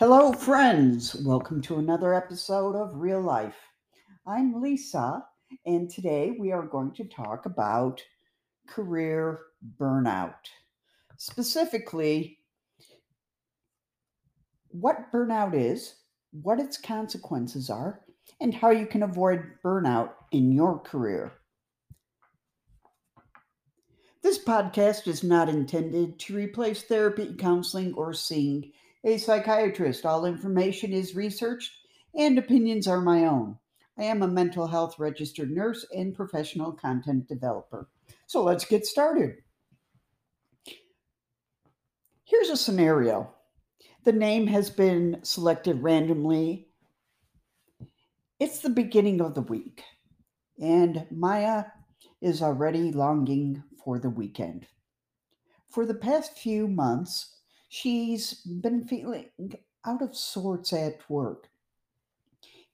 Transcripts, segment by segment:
Hello, friends. Welcome to another episode of Real Life. I'm Lisa, and today we are going to talk about career burnout. Specifically, what burnout is, what its consequences are, and how you can avoid burnout in your career. This podcast is not intended to replace therapy, counseling, or seeing a psychiatrist. All information is researched and opinions are my own. I am a mental health registered nurse and professional content developer. So let's get started. Here's a scenario the name has been selected randomly. It's the beginning of the week, and Maya is already longing for the weekend. For the past few months, she's been feeling out of sorts at work,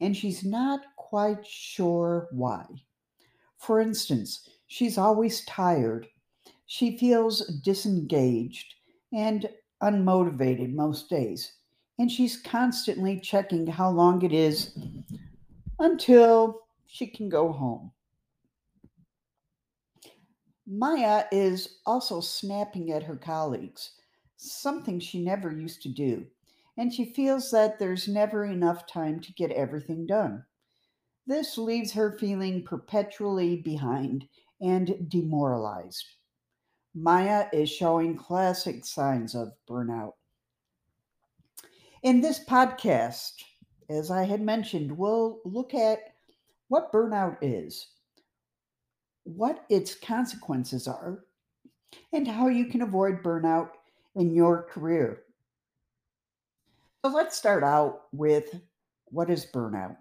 and she's not quite sure why. For instance, she's always tired. She feels disengaged and unmotivated most days, and she's constantly checking how long it is until she can go home. Maya is also snapping at her colleagues something she never used to do, and she feels that there's never enough time to get everything done. This leaves her feeling perpetually behind and demoralized. Maya is showing classic signs of burnout. In this podcast, as I had mentioned, we'll look at what burnout is, what its consequences are, and how you can avoid burnout in your career. So let's start out with what is burnout?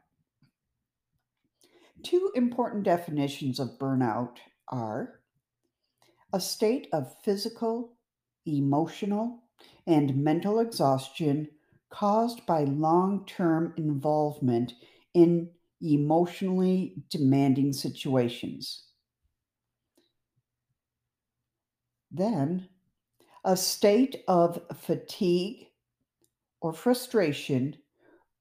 Two important definitions of burnout are a state of physical, emotional, and mental exhaustion caused by long term involvement in emotionally demanding situations. Then, a state of fatigue or frustration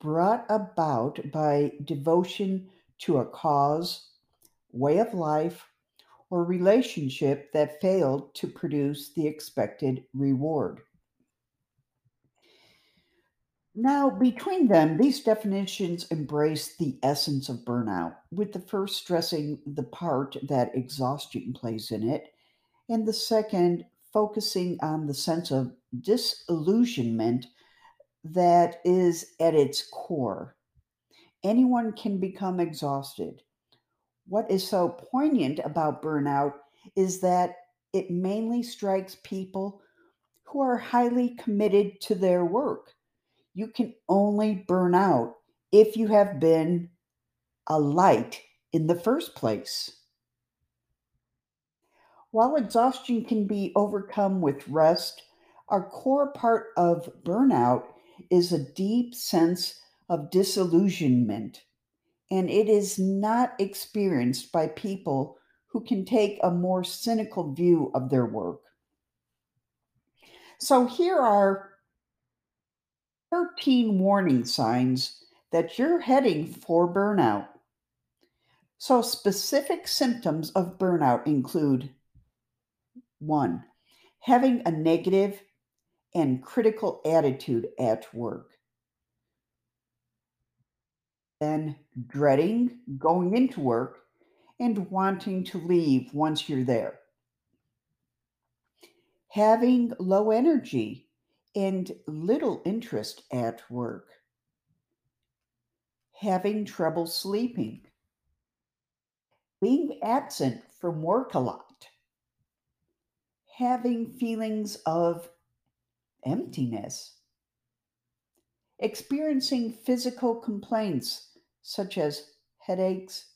brought about by devotion to a cause, way of life, or relationship that failed to produce the expected reward. Now, between them, these definitions embrace the essence of burnout, with the first stressing the part that exhaustion plays in it, and the second focusing on the sense of disillusionment that is at its core. Anyone can become exhausted. What is so poignant about burnout is that it mainly strikes people who are highly committed to their work. You can only burn out if you have been a light in the first place. While exhaustion can be overcome with rest, our core part of burnout is a deep sense of disillusionment, and it is not experienced by people who can take a more cynical view of their work. So, here are 13 warning signs that you're heading for burnout. So, specific symptoms of burnout include one, having a negative and critical attitude at work. Then, dreading going into work and wanting to leave once you're there. Having low energy and little interest at work. Having trouble sleeping. Being absent from work a lot having feelings of emptiness, experiencing physical complaints such as headaches,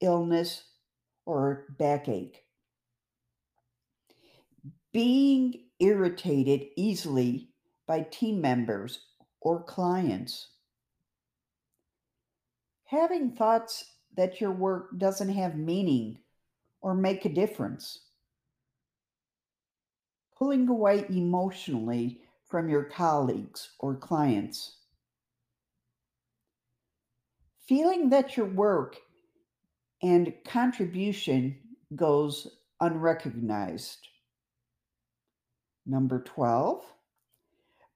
illness, or backache, being irritated easily by team members or clients, having thoughts that your work doesn't have meaning or make a difference pulling away emotionally from your colleagues or clients. Feeling that your work and contribution goes unrecognized. Number 12,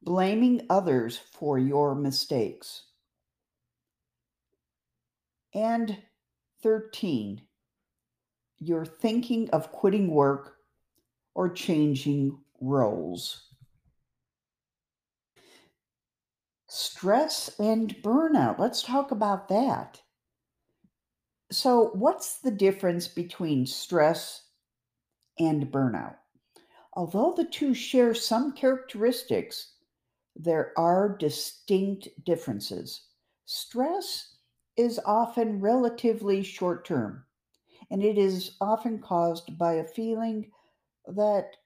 blaming others for your mistakes. And 13, you're thinking of quitting work or changing roles. Stress and burnout. Let's talk about that. So, what's the difference between stress and burnout? Although the two share some characteristics, there are distinct differences. Stress is often relatively short term, and it is often caused by a feeling that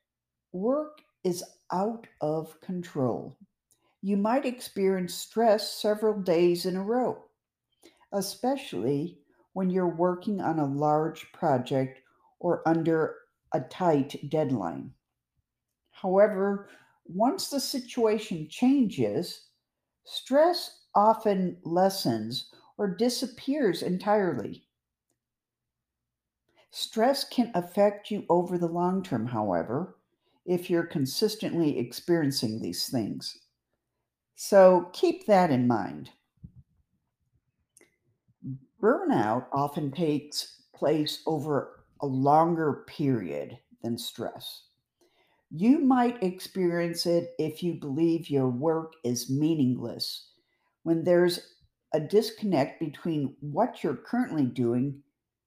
work is out of control. You might experience stress several days in a row, especially when you're working on a large project or under a tight deadline. However, once the situation changes, stress often lessens or disappears entirely. Stress can affect you over the long term, however, if you're consistently experiencing these things. So keep that in mind. Burnout often takes place over a longer period than stress. You might experience it if you believe your work is meaningless, when there's a disconnect between what you're currently doing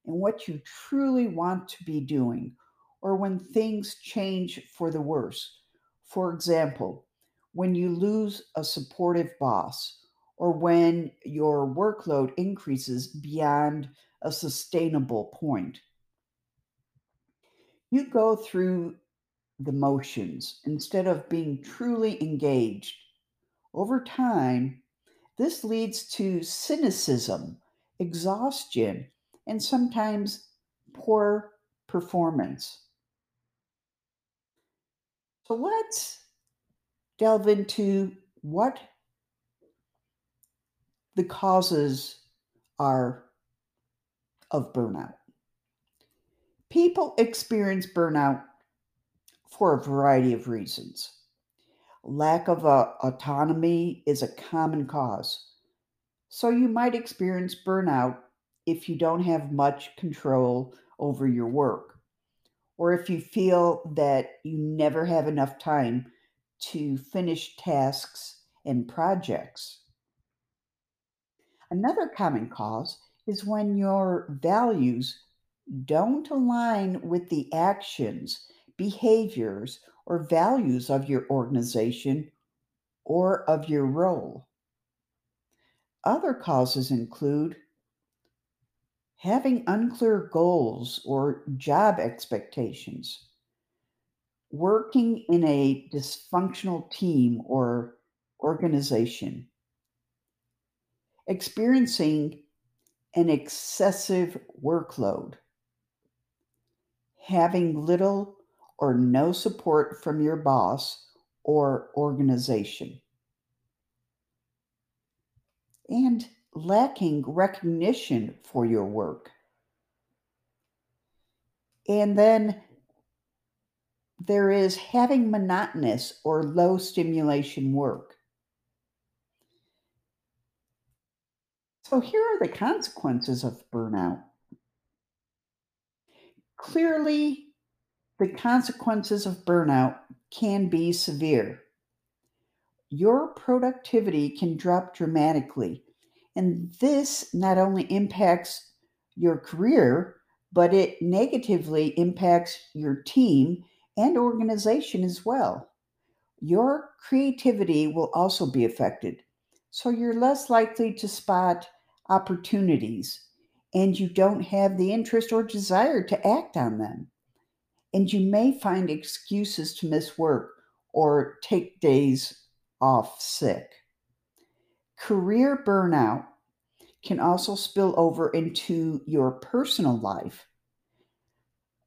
and what you truly want to be doing, or when things change for the worse. For example, when you lose a supportive boss, or when your workload increases beyond a sustainable point. You go through the motions instead of being truly engaged. Over time, this leads to cynicism, exhaustion, and sometimes poor performance. So let's delve into what the causes are of burnout. People experience burnout for a variety of reasons. Lack of uh, autonomy is a common cause. So you might experience burnout if you don't have much control over your work, or if you feel that you never have enough time to finish tasks and projects. Another common cause is when your values don't align with the actions, behaviors, or values of your organization or of your role. Other causes include having unclear goals or job expectations, working in a dysfunctional team or organization, experiencing an excessive workload, having little or no support from your boss or organization, and lacking recognition for your work. And then there is having monotonous or low stimulation work. So, here are the consequences of burnout. Clearly, the consequences of burnout can be severe. Your productivity can drop dramatically, and this not only impacts your career, but it negatively impacts your team and organization as well. Your creativity will also be affected, so you're less likely to spot opportunities and you don't have the interest or desire to act on them. And you may find excuses to miss work or take days off sick. Career burnout can also spill over into your personal life,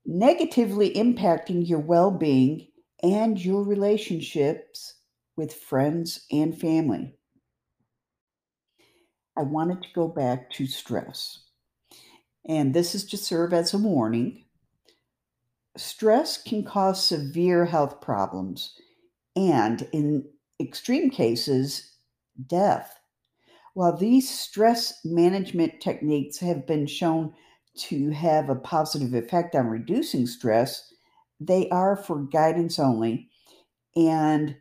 negatively impacting your well being and your relationships with friends and family. I wanted to go back to stress. And this is to serve as a warning. Stress can cause severe health problems and, in extreme cases, death. While these stress management techniques have been shown to have a positive effect on reducing stress, they are for guidance only, and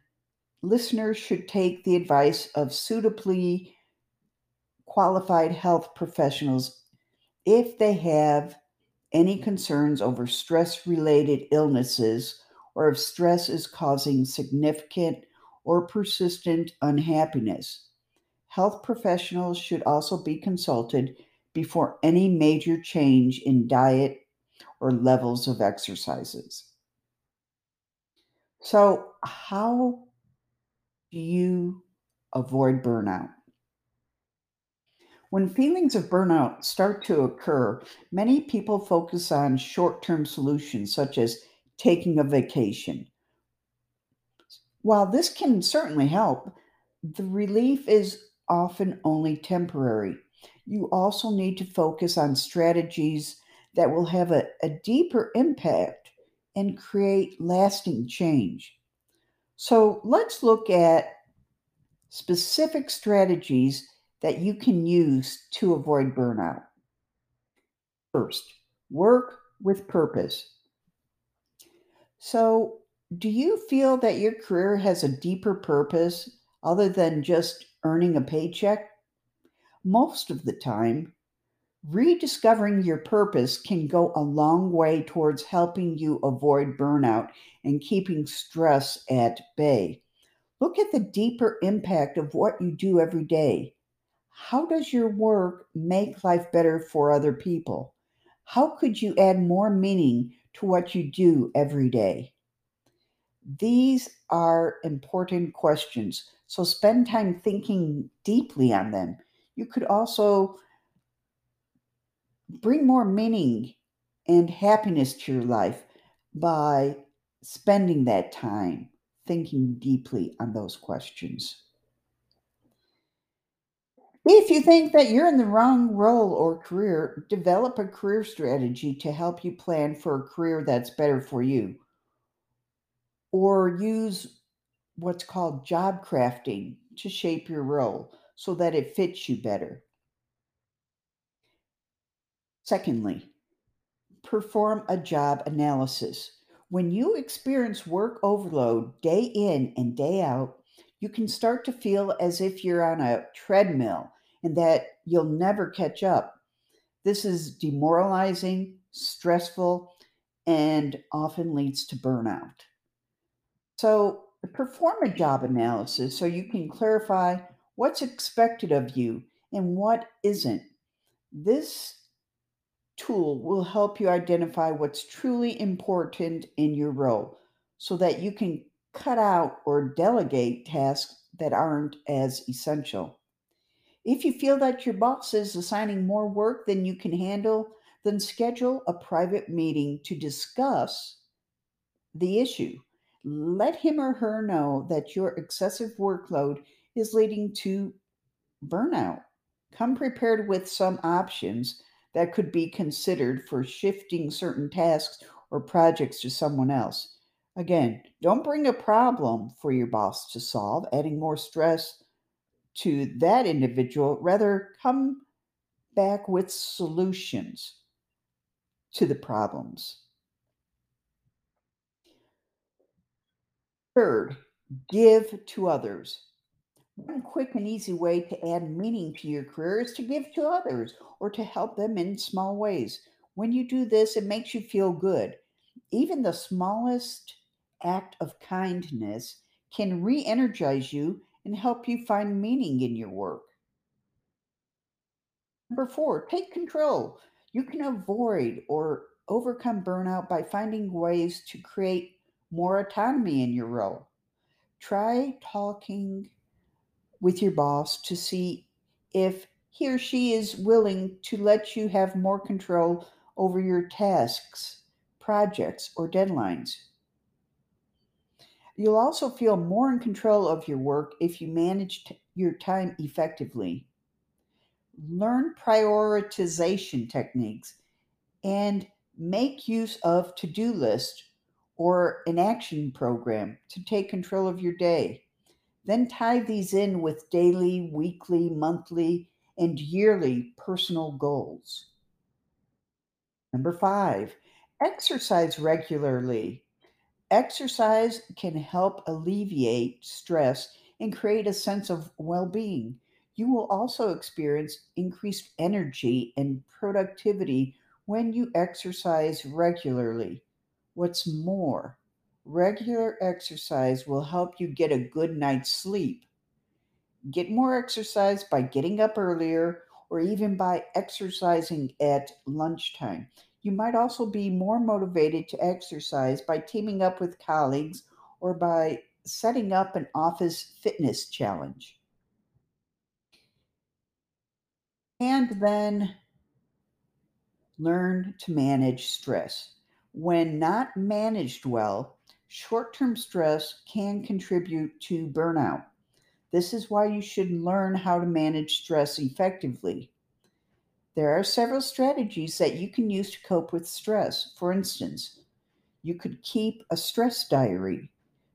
listeners should take the advice of suitably qualified health professionals if they have any concerns over stress related illnesses or if stress is causing significant or persistent unhappiness. Health professionals should also be consulted before any major change in diet or levels of exercises. So, how do you avoid burnout? When feelings of burnout start to occur, many people focus on short term solutions such as taking a vacation. While this can certainly help, the relief is often only temporary. You also need to focus on strategies that will have a, a deeper impact and create lasting change. So let's look at specific strategies that you can use to avoid burnout. First, work with purpose. So, do you feel that your career has a deeper purpose other than just earning a paycheck? Most of the time, rediscovering your purpose can go a long way towards helping you avoid burnout and keeping stress at bay. Look at the deeper impact of what you do every day. How does your work make life better for other people? How could you add more meaning to what you do every day? These are important questions, so spend time thinking deeply on them. You could also bring more meaning and happiness to your life by spending that time thinking deeply on those questions. If you think that you're in the wrong role or career, develop a career strategy to help you plan for a career that's better for you. Or use what's called job crafting to shape your role so that it fits you better. Secondly, perform a job analysis. When you experience work overload day in and day out, you can start to feel as if you're on a treadmill and that you'll never catch up. This is demoralizing, stressful, and often leads to burnout. So, perform a job analysis so you can clarify what's expected of you and what isn't. This tool will help you identify what's truly important in your role so that you can cut out or delegate tasks that aren't as essential. If you feel that your boss is assigning more work than you can handle, then schedule a private meeting to discuss the issue. Let him or her know that your excessive workload is leading to burnout. Come prepared with some options that could be considered for shifting certain tasks or projects to someone else. Again, don't bring a problem for your boss to solve, adding more stress to that individual. Rather, come back with solutions to the problems. Third, give to others. One quick and easy way to add meaning to your career is to give to others or to help them in small ways. When you do this, it makes you feel good. Even the smallest act of kindness can re energize you and help you find meaning in your work. Number four, take control. You can avoid or overcome burnout by finding ways to create more autonomy in your role. Try talking with your boss to see if he or she is willing to let you have more control over your tasks, projects, or deadlines. You'll also feel more in control of your work if you manage t- your time effectively. Learn prioritization techniques and make use of to-do list or an action program to take control of your day. Then tie these in with daily, weekly, monthly, and yearly personal goals. Number five, exercise regularly. Exercise can help alleviate stress and create a sense of well being. You will also experience increased energy and productivity when you exercise regularly. What's more, regular exercise will help you get a good night's sleep. Get more exercise by getting up earlier or even by exercising at lunchtime. You might also be more motivated to exercise by teaming up with colleagues or by setting up an office fitness challenge. And then learn to manage stress. When not managed well, short term stress can contribute to burnout. This is why you should learn how to manage stress effectively. There are several strategies that you can use to cope with stress. For instance, you could keep a stress diary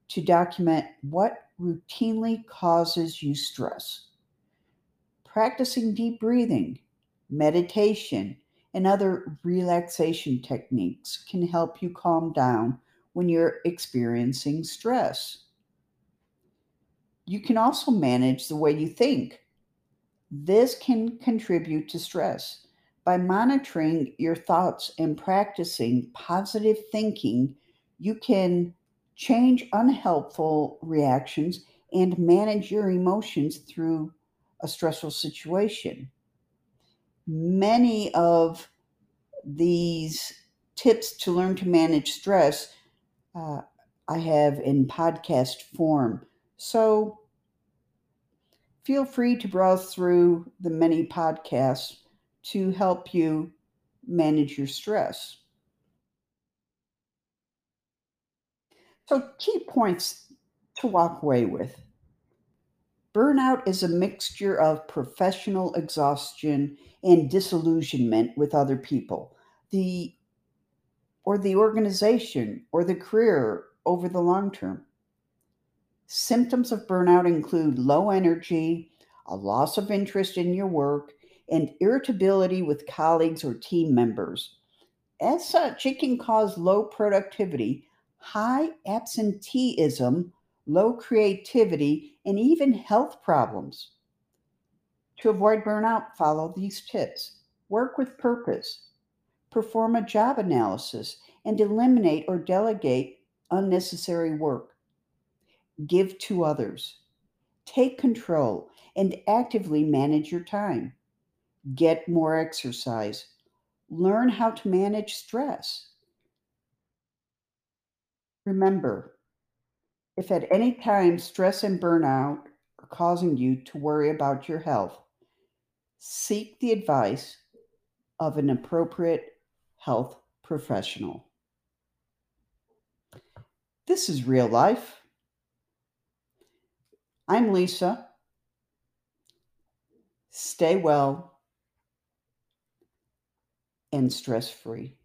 to document what routinely causes you stress. Practicing deep breathing, meditation, and other relaxation techniques can help you calm down when you're experiencing stress. You can also manage the way you think. This can contribute to stress. By monitoring your thoughts and practicing positive thinking, you can change unhelpful reactions and manage your emotions through a stressful situation many of these tips to learn to manage stress uh, I have in podcast form. So feel free to browse through the many podcasts to help you manage your stress. So, key points to walk away with. Burnout is a mixture of professional exhaustion and disillusionment with other people, the or the organization or the career over the long term. Symptoms of burnout include low energy, a loss of interest in your work, and irritability with colleagues or team members. As such, it can cause low productivity, high absenteeism, low creativity, and even health problems. To avoid burnout, follow these tips work with purpose, perform a job analysis, and eliminate or delegate unnecessary work. Give to others. Take control and actively manage your time. Get more exercise. Learn how to manage stress. Remember, if at any time stress and burnout are causing you to worry about your health, seek the advice of an appropriate health professional. This is real life. I'm Lisa. Stay well and stress free.